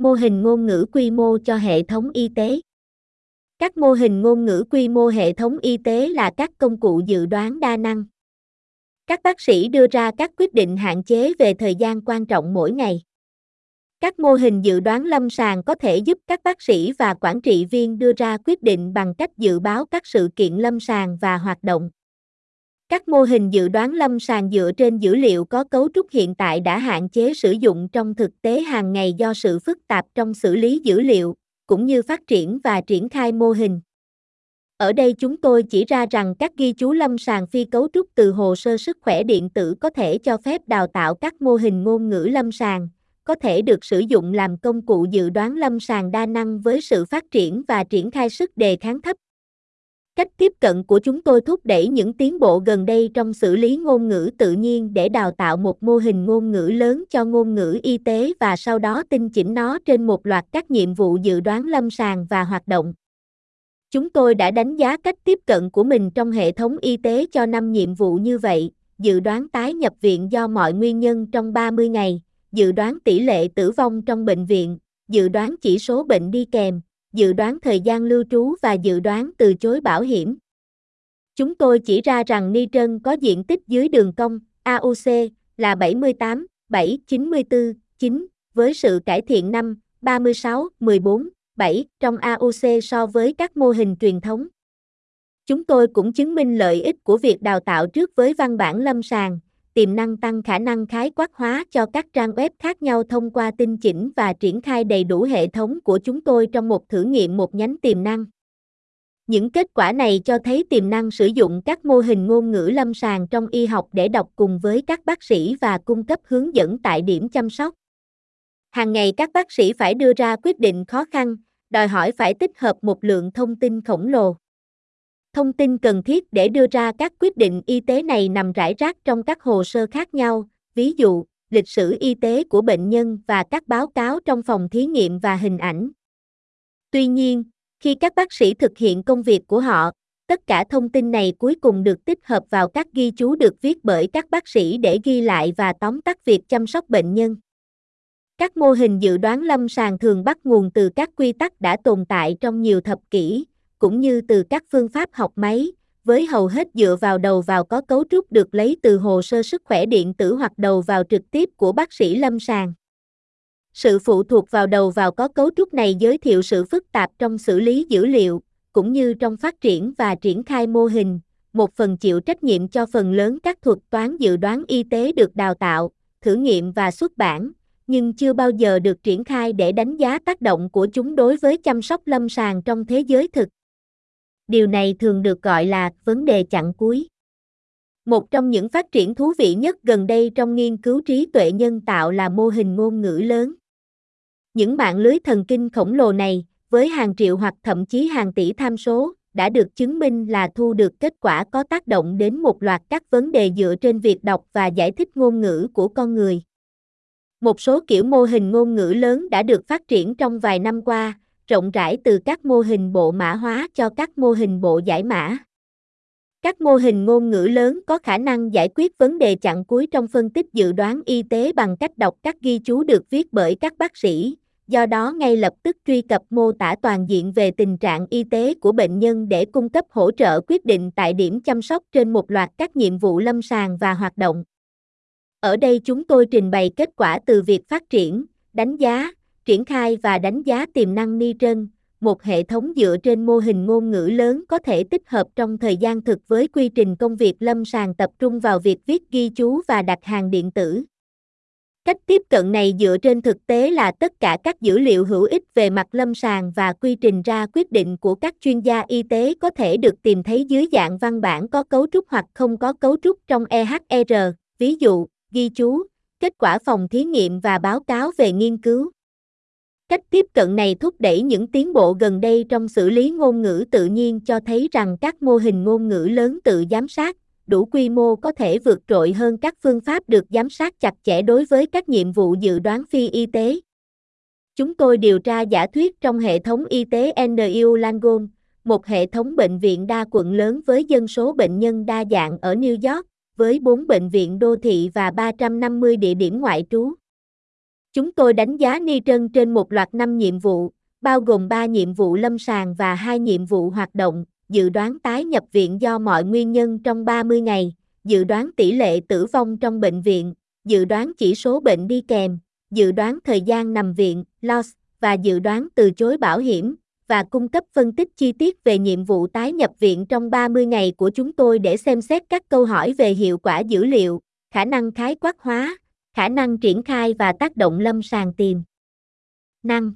Mô hình ngôn ngữ quy mô cho hệ thống y tế. Các mô hình ngôn ngữ quy mô hệ thống y tế là các công cụ dự đoán đa năng. Các bác sĩ đưa ra các quyết định hạn chế về thời gian quan trọng mỗi ngày. Các mô hình dự đoán lâm sàng có thể giúp các bác sĩ và quản trị viên đưa ra quyết định bằng cách dự báo các sự kiện lâm sàng và hoạt động. Các mô hình dự đoán lâm sàng dựa trên dữ liệu có cấu trúc hiện tại đã hạn chế sử dụng trong thực tế hàng ngày do sự phức tạp trong xử lý dữ liệu, cũng như phát triển và triển khai mô hình. Ở đây chúng tôi chỉ ra rằng các ghi chú lâm sàng phi cấu trúc từ hồ sơ sức khỏe điện tử có thể cho phép đào tạo các mô hình ngôn ngữ lâm sàng, có thể được sử dụng làm công cụ dự đoán lâm sàng đa năng với sự phát triển và triển khai sức đề kháng thấp. Cách tiếp cận của chúng tôi thúc đẩy những tiến bộ gần đây trong xử lý ngôn ngữ tự nhiên để đào tạo một mô hình ngôn ngữ lớn cho ngôn ngữ y tế và sau đó tinh chỉnh nó trên một loạt các nhiệm vụ dự đoán lâm sàng và hoạt động. Chúng tôi đã đánh giá cách tiếp cận của mình trong hệ thống y tế cho 5 nhiệm vụ như vậy, dự đoán tái nhập viện do mọi nguyên nhân trong 30 ngày, dự đoán tỷ lệ tử vong trong bệnh viện, dự đoán chỉ số bệnh đi kèm, dự đoán thời gian lưu trú và dự đoán từ chối bảo hiểm. Chúng tôi chỉ ra rằng nitron có diện tích dưới đường cong AOC là 78, 7, 94, 9 với sự cải thiện 5, 36, 14, 7 trong AOC so với các mô hình truyền thống. Chúng tôi cũng chứng minh lợi ích của việc đào tạo trước với văn bản lâm sàng, tiềm năng tăng khả năng khái quát hóa cho các trang web khác nhau thông qua tinh chỉnh và triển khai đầy đủ hệ thống của chúng tôi trong một thử nghiệm một nhánh tiềm năng. Những kết quả này cho thấy tiềm năng sử dụng các mô hình ngôn ngữ lâm sàng trong y học để đọc cùng với các bác sĩ và cung cấp hướng dẫn tại điểm chăm sóc. Hàng ngày các bác sĩ phải đưa ra quyết định khó khăn, đòi hỏi phải tích hợp một lượng thông tin khổng lồ. Thông tin cần thiết để đưa ra các quyết định y tế này nằm rải rác trong các hồ sơ khác nhau, ví dụ, lịch sử y tế của bệnh nhân và các báo cáo trong phòng thí nghiệm và hình ảnh. Tuy nhiên, khi các bác sĩ thực hiện công việc của họ, tất cả thông tin này cuối cùng được tích hợp vào các ghi chú được viết bởi các bác sĩ để ghi lại và tóm tắt việc chăm sóc bệnh nhân. Các mô hình dự đoán lâm sàng thường bắt nguồn từ các quy tắc đã tồn tại trong nhiều thập kỷ, cũng như từ các phương pháp học máy, với hầu hết dựa vào đầu vào có cấu trúc được lấy từ hồ sơ sức khỏe điện tử hoặc đầu vào trực tiếp của bác sĩ lâm sàng. Sự phụ thuộc vào đầu vào có cấu trúc này giới thiệu sự phức tạp trong xử lý dữ liệu, cũng như trong phát triển và triển khai mô hình, một phần chịu trách nhiệm cho phần lớn các thuật toán dự đoán y tế được đào tạo, thử nghiệm và xuất bản, nhưng chưa bao giờ được triển khai để đánh giá tác động của chúng đối với chăm sóc lâm sàng trong thế giới thực điều này thường được gọi là vấn đề chặn cuối. Một trong những phát triển thú vị nhất gần đây trong nghiên cứu trí tuệ nhân tạo là mô hình ngôn ngữ lớn. Những mạng lưới thần kinh khổng lồ này, với hàng triệu hoặc thậm chí hàng tỷ tham số, đã được chứng minh là thu được kết quả có tác động đến một loạt các vấn đề dựa trên việc đọc và giải thích ngôn ngữ của con người. Một số kiểu mô hình ngôn ngữ lớn đã được phát triển trong vài năm qua, rộng rãi từ các mô hình bộ mã hóa cho các mô hình bộ giải mã. Các mô hình ngôn ngữ lớn có khả năng giải quyết vấn đề chặn cuối trong phân tích dự đoán y tế bằng cách đọc các ghi chú được viết bởi các bác sĩ, do đó ngay lập tức truy cập mô tả toàn diện về tình trạng y tế của bệnh nhân để cung cấp hỗ trợ quyết định tại điểm chăm sóc trên một loạt các nhiệm vụ lâm sàng và hoạt động. Ở đây chúng tôi trình bày kết quả từ việc phát triển, đánh giá, triển khai và đánh giá tiềm năng Niren, một hệ thống dựa trên mô hình ngôn ngữ lớn có thể tích hợp trong thời gian thực với quy trình công việc lâm sàng tập trung vào việc viết ghi chú và đặt hàng điện tử. Cách tiếp cận này dựa trên thực tế là tất cả các dữ liệu hữu ích về mặt lâm sàng và quy trình ra quyết định của các chuyên gia y tế có thể được tìm thấy dưới dạng văn bản có cấu trúc hoặc không có cấu trúc trong EHR, ví dụ, ghi chú, kết quả phòng thí nghiệm và báo cáo về nghiên cứu. Cách tiếp cận này thúc đẩy những tiến bộ gần đây trong xử lý ngôn ngữ tự nhiên cho thấy rằng các mô hình ngôn ngữ lớn tự giám sát, đủ quy mô có thể vượt trội hơn các phương pháp được giám sát chặt chẽ đối với các nhiệm vụ dự đoán phi y tế. Chúng tôi điều tra giả thuyết trong hệ thống y tế NU Langone, một hệ thống bệnh viện đa quận lớn với dân số bệnh nhân đa dạng ở New York, với 4 bệnh viện đô thị và 350 địa điểm ngoại trú. Chúng tôi đánh giá ni trân trên một loạt năm nhiệm vụ, bao gồm 3 nhiệm vụ lâm sàng và 2 nhiệm vụ hoạt động, dự đoán tái nhập viện do mọi nguyên nhân trong 30 ngày, dự đoán tỷ lệ tử vong trong bệnh viện, dự đoán chỉ số bệnh đi kèm, dự đoán thời gian nằm viện, loss, và dự đoán từ chối bảo hiểm, và cung cấp phân tích chi tiết về nhiệm vụ tái nhập viện trong 30 ngày của chúng tôi để xem xét các câu hỏi về hiệu quả dữ liệu, khả năng khái quát hóa, khả năng triển khai và tác động lâm sàng tìm. Năng.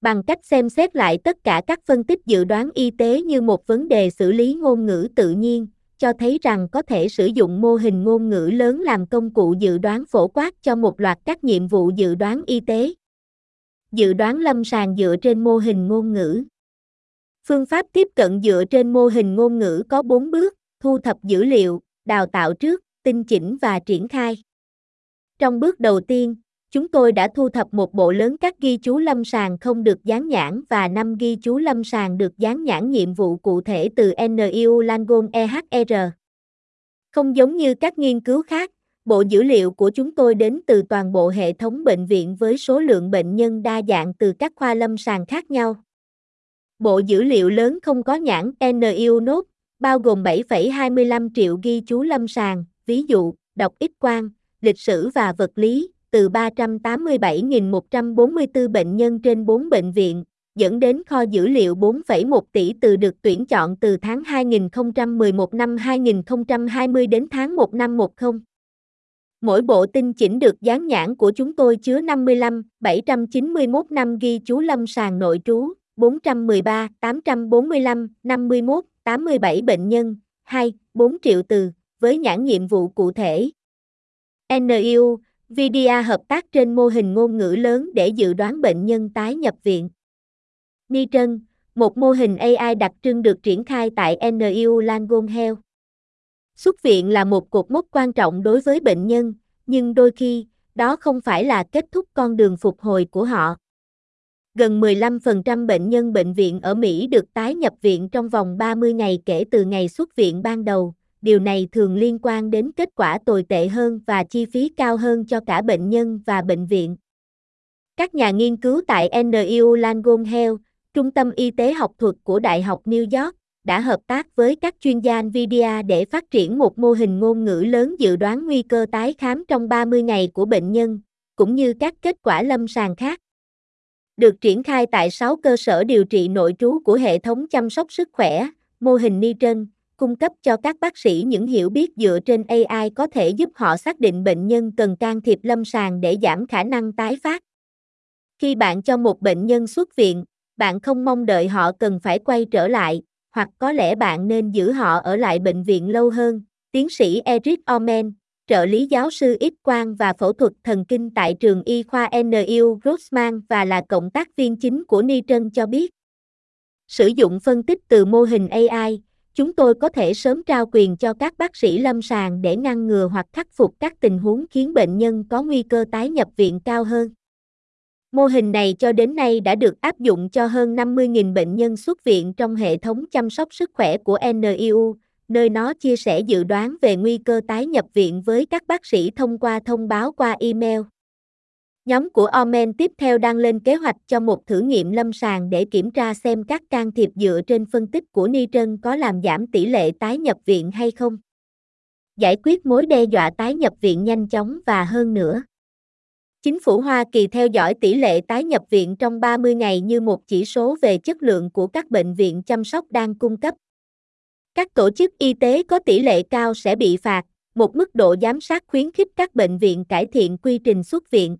Bằng cách xem xét lại tất cả các phân tích dự đoán y tế như một vấn đề xử lý ngôn ngữ tự nhiên, cho thấy rằng có thể sử dụng mô hình ngôn ngữ lớn làm công cụ dự đoán phổ quát cho một loạt các nhiệm vụ dự đoán y tế. Dự đoán lâm sàng dựa trên mô hình ngôn ngữ. Phương pháp tiếp cận dựa trên mô hình ngôn ngữ có bốn bước, thu thập dữ liệu, đào tạo trước, tinh chỉnh và triển khai trong bước đầu tiên, chúng tôi đã thu thập một bộ lớn các ghi chú lâm sàng không được dán nhãn và 5 ghi chú lâm sàng được dán nhãn nhiệm vụ cụ thể từ NIU Langone EHR. Không giống như các nghiên cứu khác, bộ dữ liệu của chúng tôi đến từ toàn bộ hệ thống bệnh viện với số lượng bệnh nhân đa dạng từ các khoa lâm sàng khác nhau. Bộ dữ liệu lớn không có nhãn NIU Note, bao gồm 7,25 triệu ghi chú lâm sàng, ví dụ, đọc ít quang, lịch sử và vật lý, từ 387.144 bệnh nhân trên 4 bệnh viện, dẫn đến kho dữ liệu 4,1 tỷ từ được tuyển chọn từ tháng 2011 năm 2020 đến tháng 1 năm 10. Mỗi bộ tinh chỉnh được dán nhãn của chúng tôi chứa 55, 791 năm ghi chú lâm sàng nội trú, 413, 845, 51, 87 bệnh nhân, 2, 4 triệu từ, với nhãn nhiệm vụ cụ thể, NIU, Vidia hợp tác trên mô hình ngôn ngữ lớn để dự đoán bệnh nhân tái nhập viện. Nitron, một mô hình AI đặc trưng được triển khai tại NIU Langone Health. Xuất viện là một cột mốc quan trọng đối với bệnh nhân, nhưng đôi khi, đó không phải là kết thúc con đường phục hồi của họ. Gần 15% bệnh nhân bệnh viện ở Mỹ được tái nhập viện trong vòng 30 ngày kể từ ngày xuất viện ban đầu, điều này thường liên quan đến kết quả tồi tệ hơn và chi phí cao hơn cho cả bệnh nhân và bệnh viện. Các nhà nghiên cứu tại NIU Langone Health, Trung tâm Y tế học thuật của Đại học New York, đã hợp tác với các chuyên gia NVIDIA để phát triển một mô hình ngôn ngữ lớn dự đoán nguy cơ tái khám trong 30 ngày của bệnh nhân, cũng như các kết quả lâm sàng khác. Được triển khai tại 6 cơ sở điều trị nội trú của hệ thống chăm sóc sức khỏe, mô hình Nitron, cung cấp cho các bác sĩ những hiểu biết dựa trên AI có thể giúp họ xác định bệnh nhân cần can thiệp lâm sàng để giảm khả năng tái phát. Khi bạn cho một bệnh nhân xuất viện, bạn không mong đợi họ cần phải quay trở lại, hoặc có lẽ bạn nên giữ họ ở lại bệnh viện lâu hơn, tiến sĩ Eric Omen, trợ lý giáo sư X quang và phẫu thuật thần kinh tại trường y khoa NU Grossman và là cộng tác viên chính của Nitron cho biết. Sử dụng phân tích từ mô hình AI, chúng tôi có thể sớm trao quyền cho các bác sĩ lâm sàng để ngăn ngừa hoặc khắc phục các tình huống khiến bệnh nhân có nguy cơ tái nhập viện cao hơn. Mô hình này cho đến nay đã được áp dụng cho hơn 50.000 bệnh nhân xuất viện trong hệ thống chăm sóc sức khỏe của NIU, nơi nó chia sẻ dự đoán về nguy cơ tái nhập viện với các bác sĩ thông qua thông báo qua email. Nhóm của Omen tiếp theo đang lên kế hoạch cho một thử nghiệm lâm sàng để kiểm tra xem các can thiệp dựa trên phân tích của Nitron có làm giảm tỷ lệ tái nhập viện hay không. Giải quyết mối đe dọa tái nhập viện nhanh chóng và hơn nữa. Chính phủ Hoa Kỳ theo dõi tỷ lệ tái nhập viện trong 30 ngày như một chỉ số về chất lượng của các bệnh viện chăm sóc đang cung cấp. Các tổ chức y tế có tỷ lệ cao sẽ bị phạt, một mức độ giám sát khuyến khích các bệnh viện cải thiện quy trình xuất viện.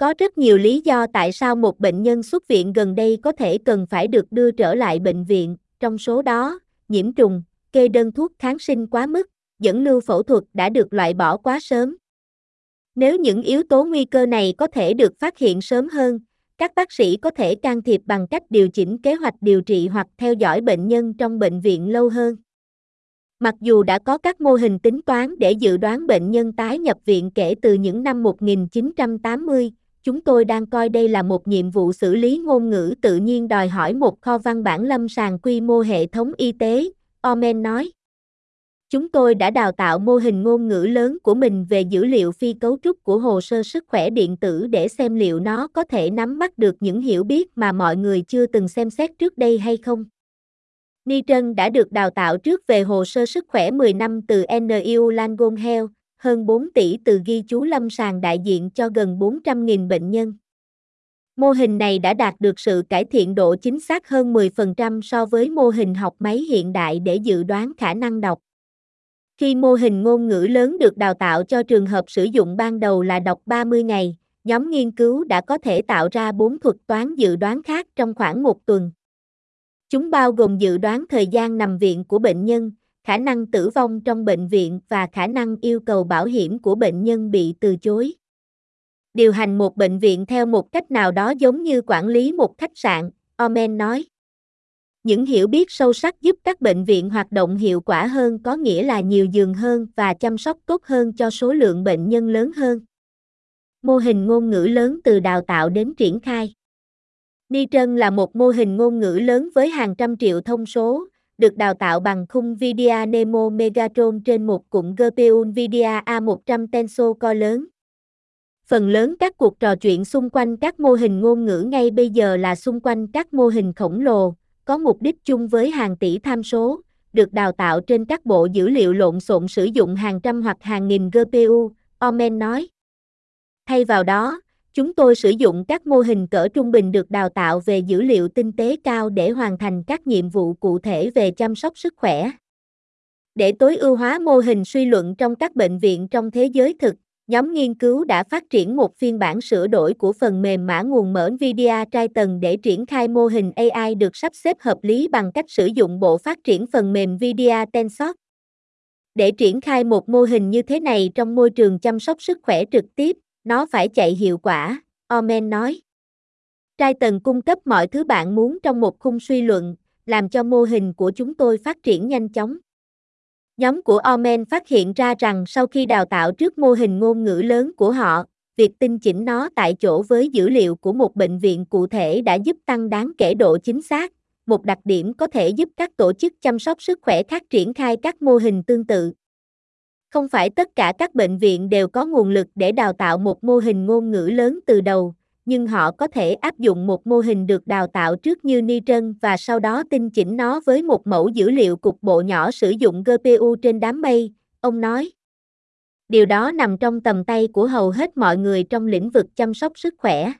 Có rất nhiều lý do tại sao một bệnh nhân xuất viện gần đây có thể cần phải được đưa trở lại bệnh viện, trong số đó, nhiễm trùng, kê đơn thuốc kháng sinh quá mức, dẫn lưu phẫu thuật đã được loại bỏ quá sớm. Nếu những yếu tố nguy cơ này có thể được phát hiện sớm hơn, các bác sĩ có thể can thiệp bằng cách điều chỉnh kế hoạch điều trị hoặc theo dõi bệnh nhân trong bệnh viện lâu hơn. Mặc dù đã có các mô hình tính toán để dự đoán bệnh nhân tái nhập viện kể từ những năm 1980, chúng tôi đang coi đây là một nhiệm vụ xử lý ngôn ngữ tự nhiên đòi hỏi một kho văn bản lâm sàng quy mô hệ thống y tế, Omen nói. Chúng tôi đã đào tạo mô hình ngôn ngữ lớn của mình về dữ liệu phi cấu trúc của hồ sơ sức khỏe điện tử để xem liệu nó có thể nắm bắt được những hiểu biết mà mọi người chưa từng xem xét trước đây hay không. Ni Trân đã được đào tạo trước về hồ sơ sức khỏe 10 năm từ NIU Langone Health, hơn 4 tỷ từ ghi chú lâm sàng đại diện cho gần 400.000 bệnh nhân. Mô hình này đã đạt được sự cải thiện độ chính xác hơn 10% so với mô hình học máy hiện đại để dự đoán khả năng đọc. Khi mô hình ngôn ngữ lớn được đào tạo cho trường hợp sử dụng ban đầu là đọc 30 ngày, nhóm nghiên cứu đã có thể tạo ra 4 thuật toán dự đoán khác trong khoảng một tuần. Chúng bao gồm dự đoán thời gian nằm viện của bệnh nhân, khả năng tử vong trong bệnh viện và khả năng yêu cầu bảo hiểm của bệnh nhân bị từ chối. Điều hành một bệnh viện theo một cách nào đó giống như quản lý một khách sạn, Omen nói. Những hiểu biết sâu sắc giúp các bệnh viện hoạt động hiệu quả hơn có nghĩa là nhiều giường hơn và chăm sóc tốt hơn cho số lượng bệnh nhân lớn hơn. Mô hình ngôn ngữ lớn từ đào tạo đến triển khai. Nitron là một mô hình ngôn ngữ lớn với hàng trăm triệu thông số, được đào tạo bằng khung NVIDIA Nemo Megatron trên một cụm GPU NVIDIA A100 Tensor Core lớn. Phần lớn các cuộc trò chuyện xung quanh các mô hình ngôn ngữ ngay bây giờ là xung quanh các mô hình khổng lồ, có mục đích chung với hàng tỷ tham số, được đào tạo trên các bộ dữ liệu lộn xộn sử dụng hàng trăm hoặc hàng nghìn GPU, Omen nói. Thay vào đó, chúng tôi sử dụng các mô hình cỡ trung bình được đào tạo về dữ liệu tinh tế cao để hoàn thành các nhiệm vụ cụ thể về chăm sóc sức khỏe. Để tối ưu hóa mô hình suy luận trong các bệnh viện trong thế giới thực, nhóm nghiên cứu đã phát triển một phiên bản sửa đổi của phần mềm mã nguồn mở NVIDIA Triton để triển khai mô hình AI được sắp xếp hợp lý bằng cách sử dụng bộ phát triển phần mềm NVIDIA Tensor. Để triển khai một mô hình như thế này trong môi trường chăm sóc sức khỏe trực tiếp, nó phải chạy hiệu quả, Omen nói. Triton cung cấp mọi thứ bạn muốn trong một khung suy luận, làm cho mô hình của chúng tôi phát triển nhanh chóng. Nhóm của Omen phát hiện ra rằng sau khi đào tạo trước mô hình ngôn ngữ lớn của họ, việc tinh chỉnh nó tại chỗ với dữ liệu của một bệnh viện cụ thể đã giúp tăng đáng kể độ chính xác, một đặc điểm có thể giúp các tổ chức chăm sóc sức khỏe khác triển khai các mô hình tương tự. Không phải tất cả các bệnh viện đều có nguồn lực để đào tạo một mô hình ngôn ngữ lớn từ đầu, nhưng họ có thể áp dụng một mô hình được đào tạo trước như Nitron và sau đó tinh chỉnh nó với một mẫu dữ liệu cục bộ nhỏ sử dụng GPU trên đám mây, ông nói. Điều đó nằm trong tầm tay của hầu hết mọi người trong lĩnh vực chăm sóc sức khỏe.